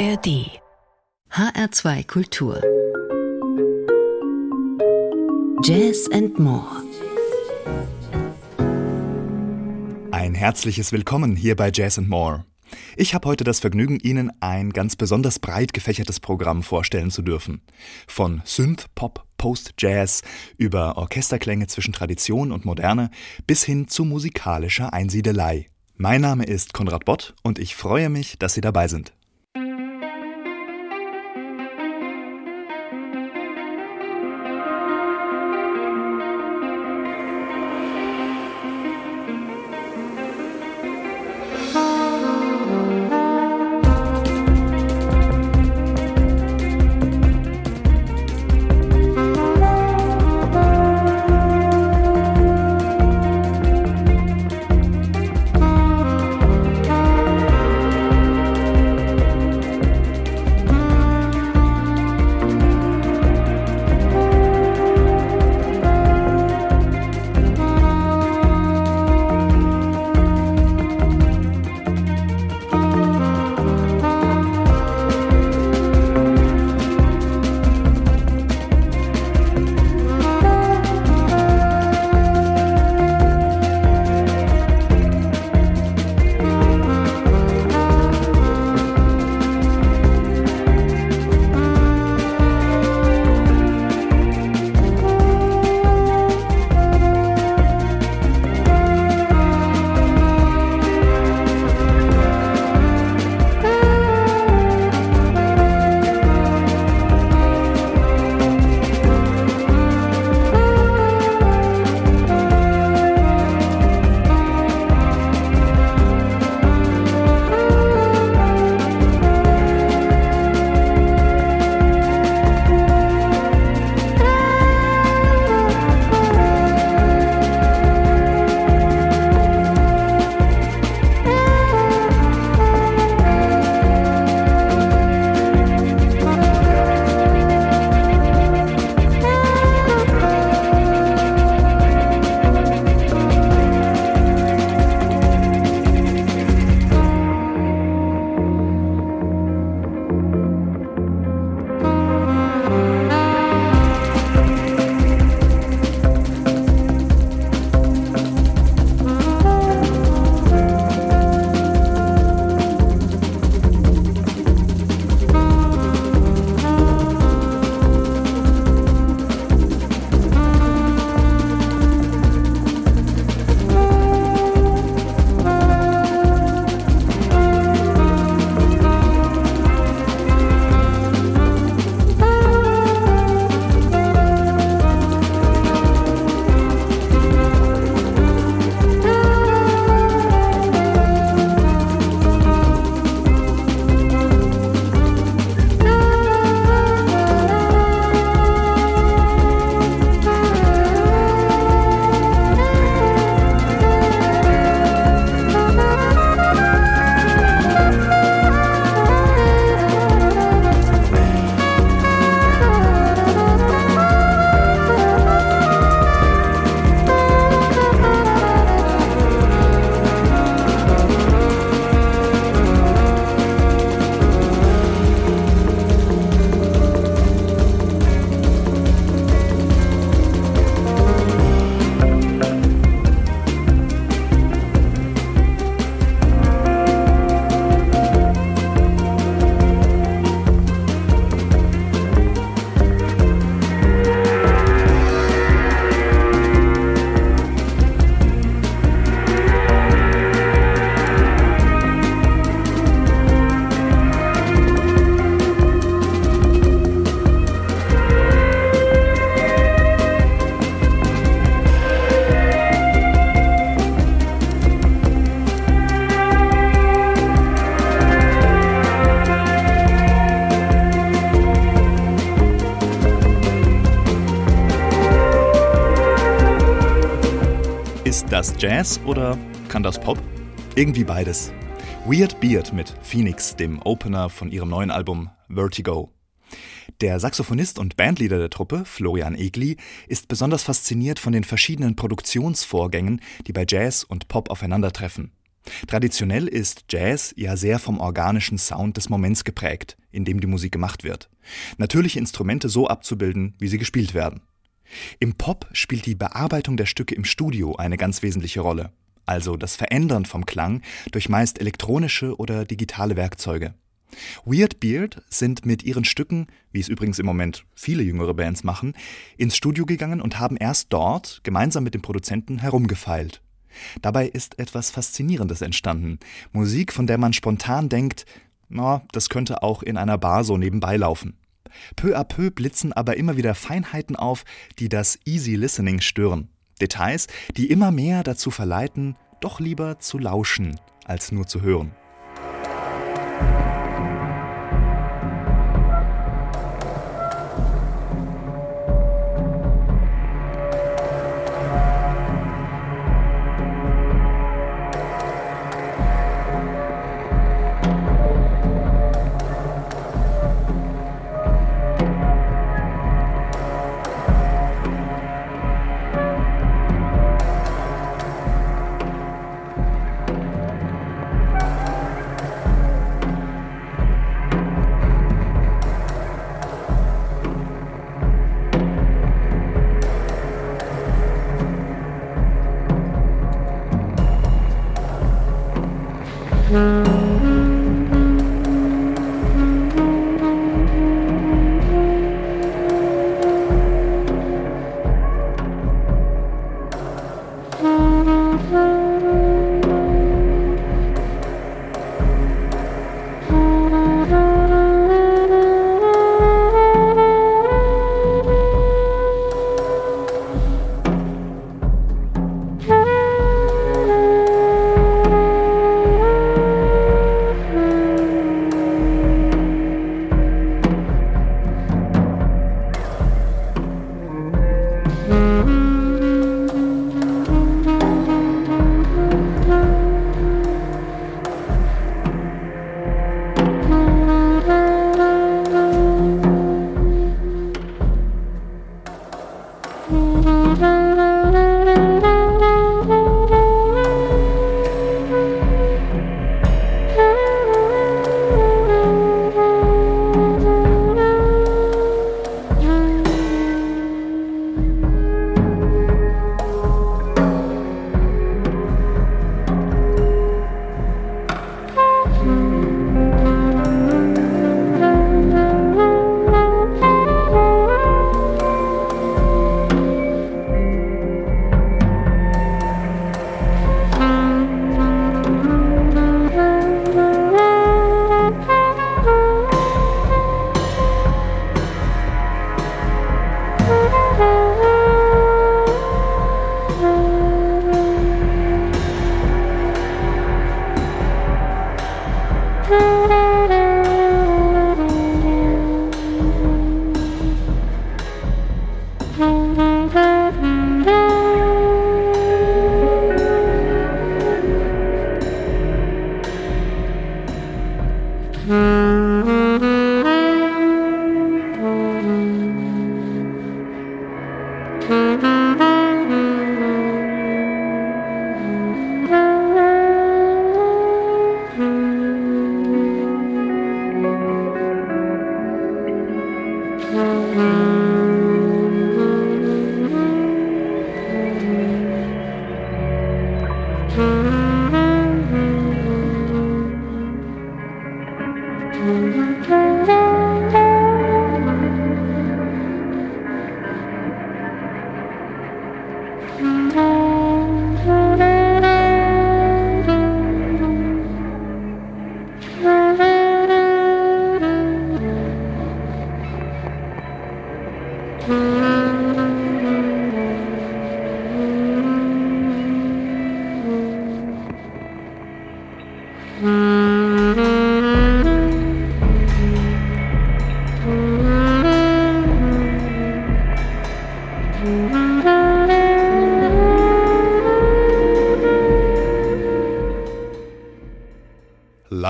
ARD HR2 Kultur Jazz and More Ein herzliches Willkommen hier bei Jazz and More. Ich habe heute das Vergnügen, Ihnen ein ganz besonders breit gefächertes Programm vorstellen zu dürfen. Von Synth, Pop, Post-Jazz über Orchesterklänge zwischen Tradition und Moderne bis hin zu musikalischer Einsiedelei. Mein Name ist Konrad Bott und ich freue mich, dass Sie dabei sind. Jazz oder kann das Pop? Irgendwie beides. Weird Beard mit Phoenix, dem Opener von ihrem neuen Album Vertigo. Der Saxophonist und Bandleader der Truppe, Florian Egli, ist besonders fasziniert von den verschiedenen Produktionsvorgängen, die bei Jazz und Pop aufeinandertreffen. Traditionell ist Jazz ja sehr vom organischen Sound des Moments geprägt, in dem die Musik gemacht wird. Natürliche Instrumente so abzubilden, wie sie gespielt werden. Im Pop spielt die Bearbeitung der Stücke im Studio eine ganz wesentliche Rolle, also das Verändern vom Klang durch meist elektronische oder digitale Werkzeuge. Weird Beard sind mit ihren Stücken, wie es übrigens im Moment viele jüngere Bands machen, ins Studio gegangen und haben erst dort gemeinsam mit dem Produzenten herumgefeilt. Dabei ist etwas Faszinierendes entstanden. Musik, von der man spontan denkt, na, das könnte auch in einer Bar so nebenbei laufen. Peu à peu blitzen aber immer wieder Feinheiten auf, die das Easy Listening stören. Details, die immer mehr dazu verleiten, doch lieber zu lauschen, als nur zu hören.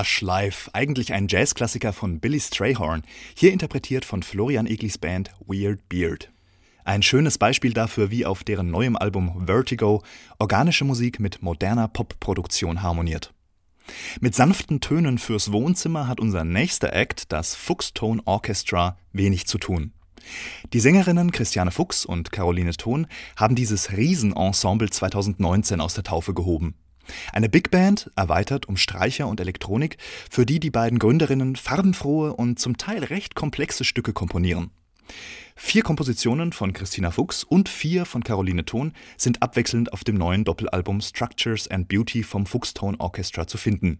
Lush Life, eigentlich ein Jazzklassiker von Billy Strayhorn, hier interpretiert von Florian Eglis Band Weird Beard. Ein schönes Beispiel dafür, wie auf deren neuem Album Vertigo organische Musik mit moderner Popproduktion harmoniert. Mit sanften Tönen fürs Wohnzimmer hat unser nächster Act, das Fuchstone Orchestra, wenig zu tun. Die Sängerinnen Christiane Fuchs und Caroline Thon haben dieses Riesenensemble 2019 aus der Taufe gehoben. Eine Big Band, erweitert um Streicher und Elektronik, für die die beiden Gründerinnen farbenfrohe und zum Teil recht komplexe Stücke komponieren. Vier Kompositionen von Christina Fuchs und vier von Caroline Thon sind abwechselnd auf dem neuen Doppelalbum Structures and Beauty vom Fuchstone Orchestra zu finden.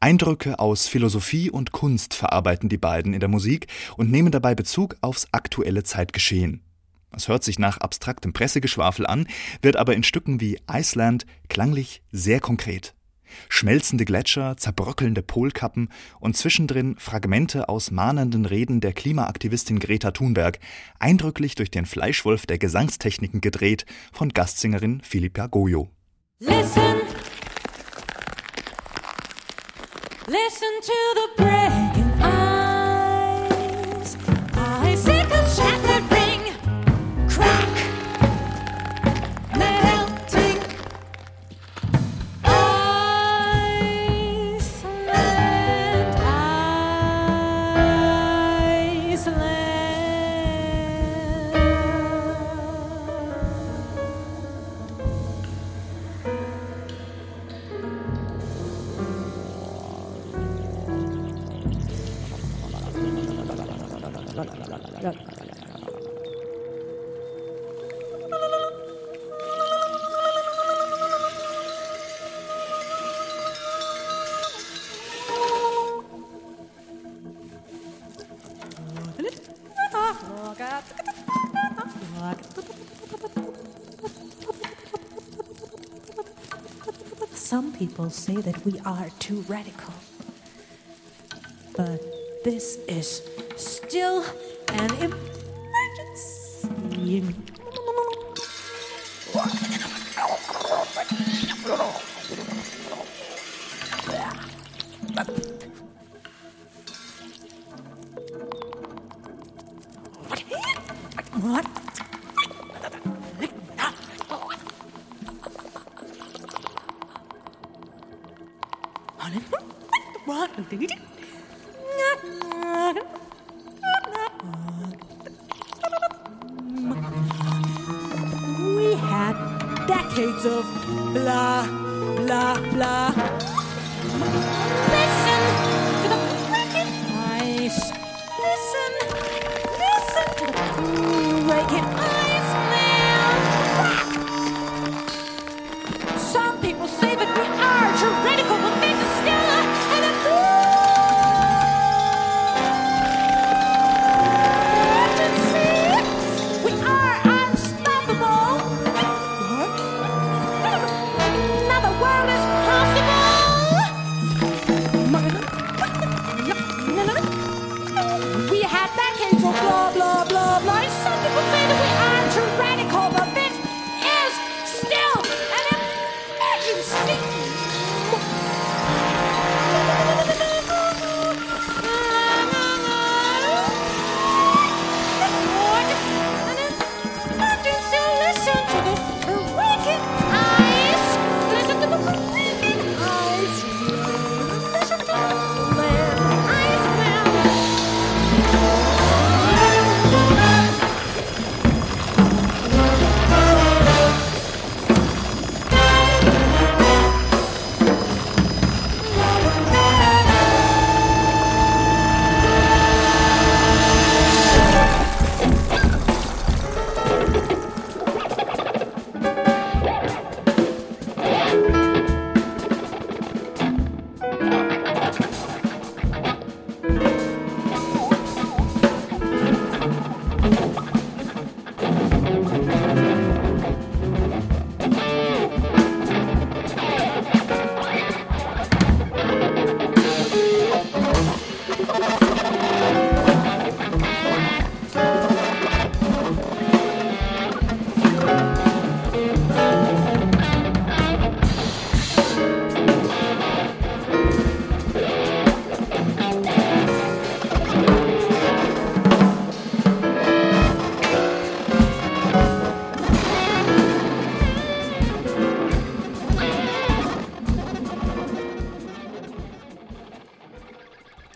Eindrücke aus Philosophie und Kunst verarbeiten die beiden in der Musik und nehmen dabei Bezug aufs aktuelle Zeitgeschehen. Es hört sich nach abstraktem Pressegeschwafel an, wird aber in Stücken wie Iceland klanglich sehr konkret. Schmelzende Gletscher, zerbröckelnde Polkappen und zwischendrin Fragmente aus mahnenden Reden der Klimaaktivistin Greta Thunberg, eindrücklich durch den Fleischwolf der Gesangstechniken gedreht von Gastsängerin Philippa Goyo. Listen. Listen to the breaking Some people say that we are too radical. But this is still an emergency.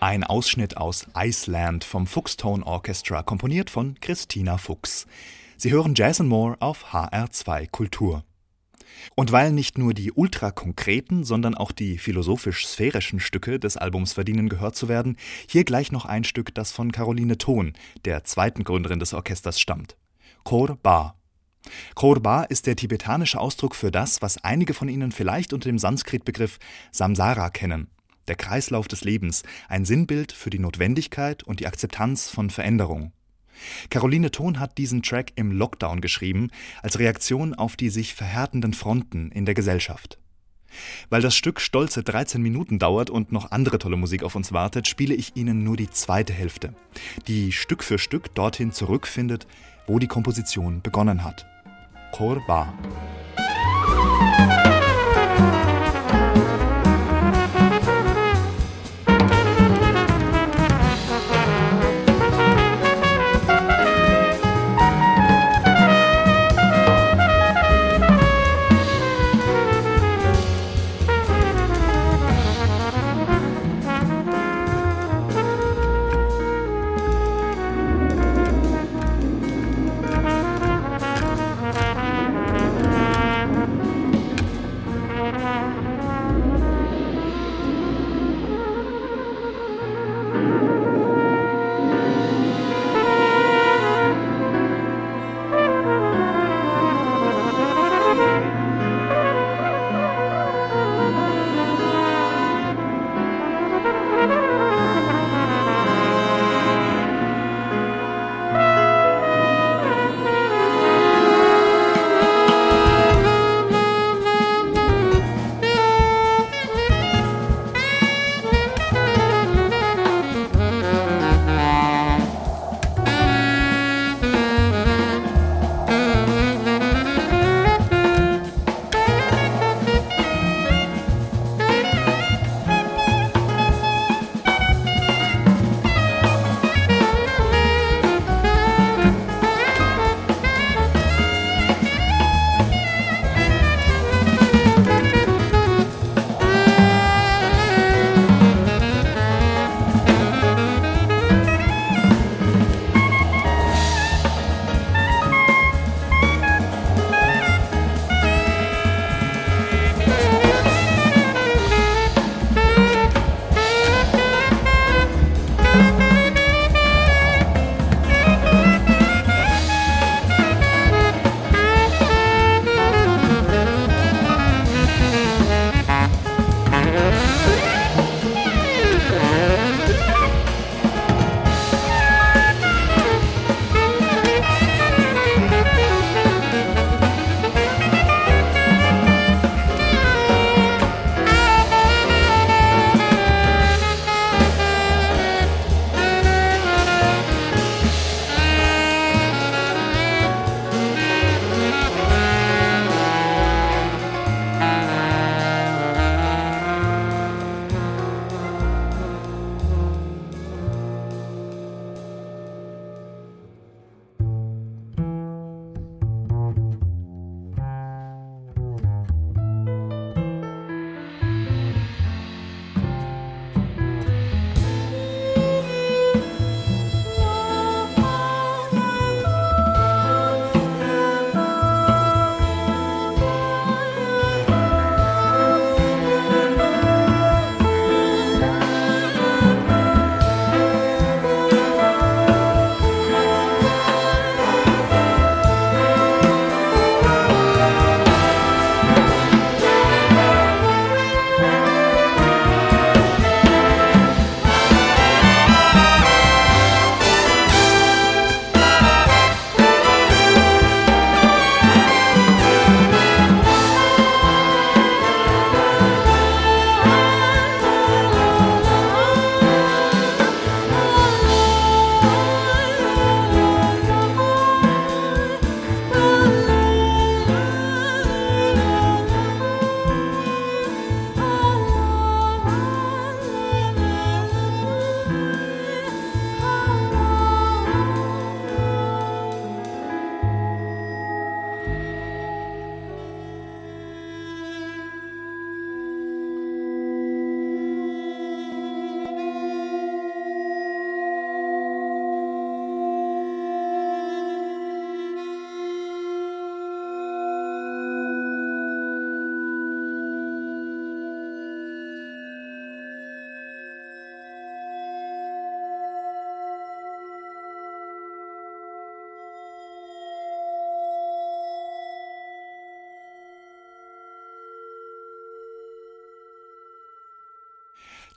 Ein Ausschnitt aus Iceland vom Fuchstone Orchestra, komponiert von Christina Fuchs. Sie hören Jazz More auf HR2 Kultur. Und weil nicht nur die ultrakonkreten, sondern auch die philosophisch-sphärischen Stücke des Albums verdienen gehört zu werden, hier gleich noch ein Stück, das von Caroline Thon, der zweiten Gründerin des Orchesters, stammt. Khor Ba. Khor Ba ist der tibetanische Ausdruck für das, was einige von Ihnen vielleicht unter dem Sanskrit-Begriff Samsara kennen der Kreislauf des Lebens, ein Sinnbild für die Notwendigkeit und die Akzeptanz von Veränderung. Caroline Thon hat diesen Track im Lockdown geschrieben, als Reaktion auf die sich verhärtenden Fronten in der Gesellschaft. Weil das Stück stolze 13 Minuten dauert und noch andere tolle Musik auf uns wartet, spiele ich Ihnen nur die zweite Hälfte, die Stück für Stück dorthin zurückfindet, wo die Komposition begonnen hat. Korba.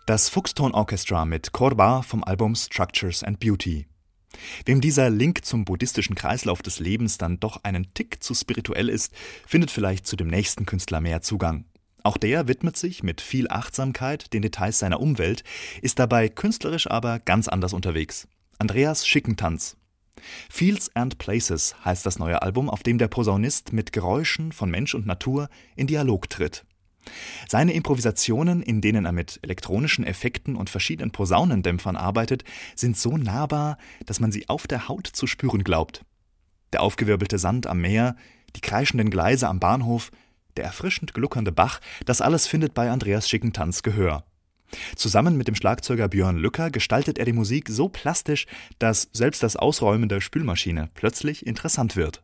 Das Fuchston Orchestra mit Korba vom Album Structures and Beauty. Wem dieser Link zum buddhistischen Kreislauf des Lebens dann doch einen Tick zu spirituell ist, findet vielleicht zu dem nächsten Künstler mehr Zugang. Auch der widmet sich mit viel Achtsamkeit den Details seiner Umwelt, ist dabei künstlerisch aber ganz anders unterwegs. Andreas Schickentanz. Fields and Places heißt das neue Album, auf dem der Posaunist mit Geräuschen von Mensch und Natur in Dialog tritt. Seine Improvisationen, in denen er mit elektronischen Effekten und verschiedenen Posaunendämpfern arbeitet, sind so nahbar, dass man sie auf der Haut zu spüren glaubt. Der aufgewirbelte Sand am Meer, die kreischenden Gleise am Bahnhof, der erfrischend gluckernde Bach, das alles findet bei Andreas Schickentanz Gehör. Zusammen mit dem Schlagzeuger Björn Lücker gestaltet er die Musik so plastisch, dass selbst das Ausräumen der Spülmaschine plötzlich interessant wird.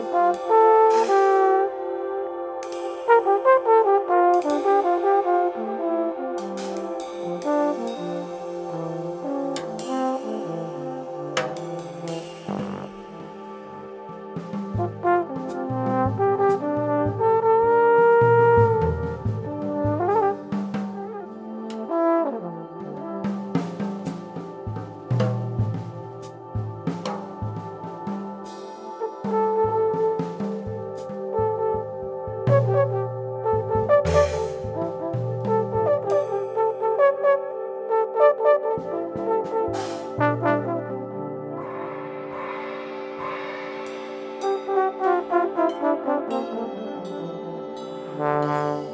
Música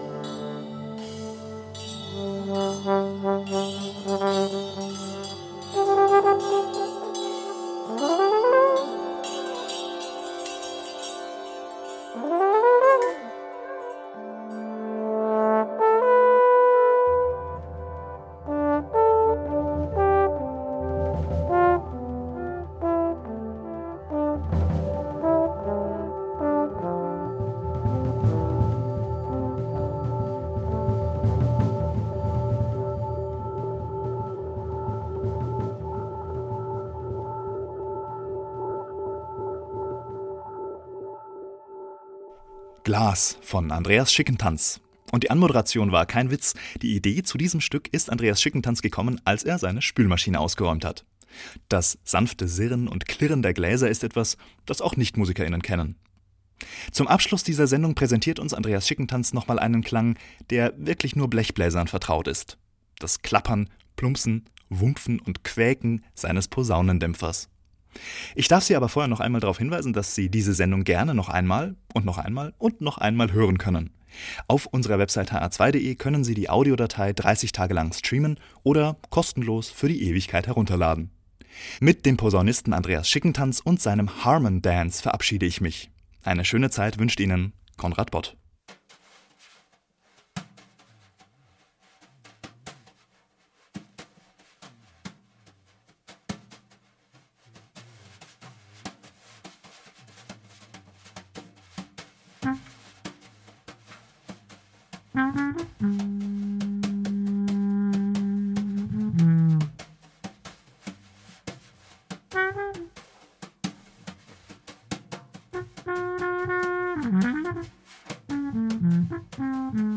Glas von Andreas Schickentanz. Und die Anmoderation war kein Witz. Die Idee zu diesem Stück ist Andreas Schickentanz gekommen, als er seine Spülmaschine ausgeräumt hat. Das sanfte Sirren und Klirren der Gläser ist etwas, das auch NichtmusikerInnen kennen. Zum Abschluss dieser Sendung präsentiert uns Andreas Schickentanz nochmal einen Klang, der wirklich nur Blechbläsern vertraut ist. Das Klappern, Plumpsen, Wumpfen und Quäken seines Posaunendämpfers. Ich darf Sie aber vorher noch einmal darauf hinweisen, dass Sie diese Sendung gerne noch einmal und noch einmal und noch einmal hören können. Auf unserer Website hr2.de können Sie die Audiodatei 30 Tage lang streamen oder kostenlos für die Ewigkeit herunterladen. Mit dem Posaunisten Andreas Schickentanz und seinem Harmon Dance verabschiede ich mich. Eine schöne Zeit wünscht Ihnen Konrad Bott. Mm-hmm.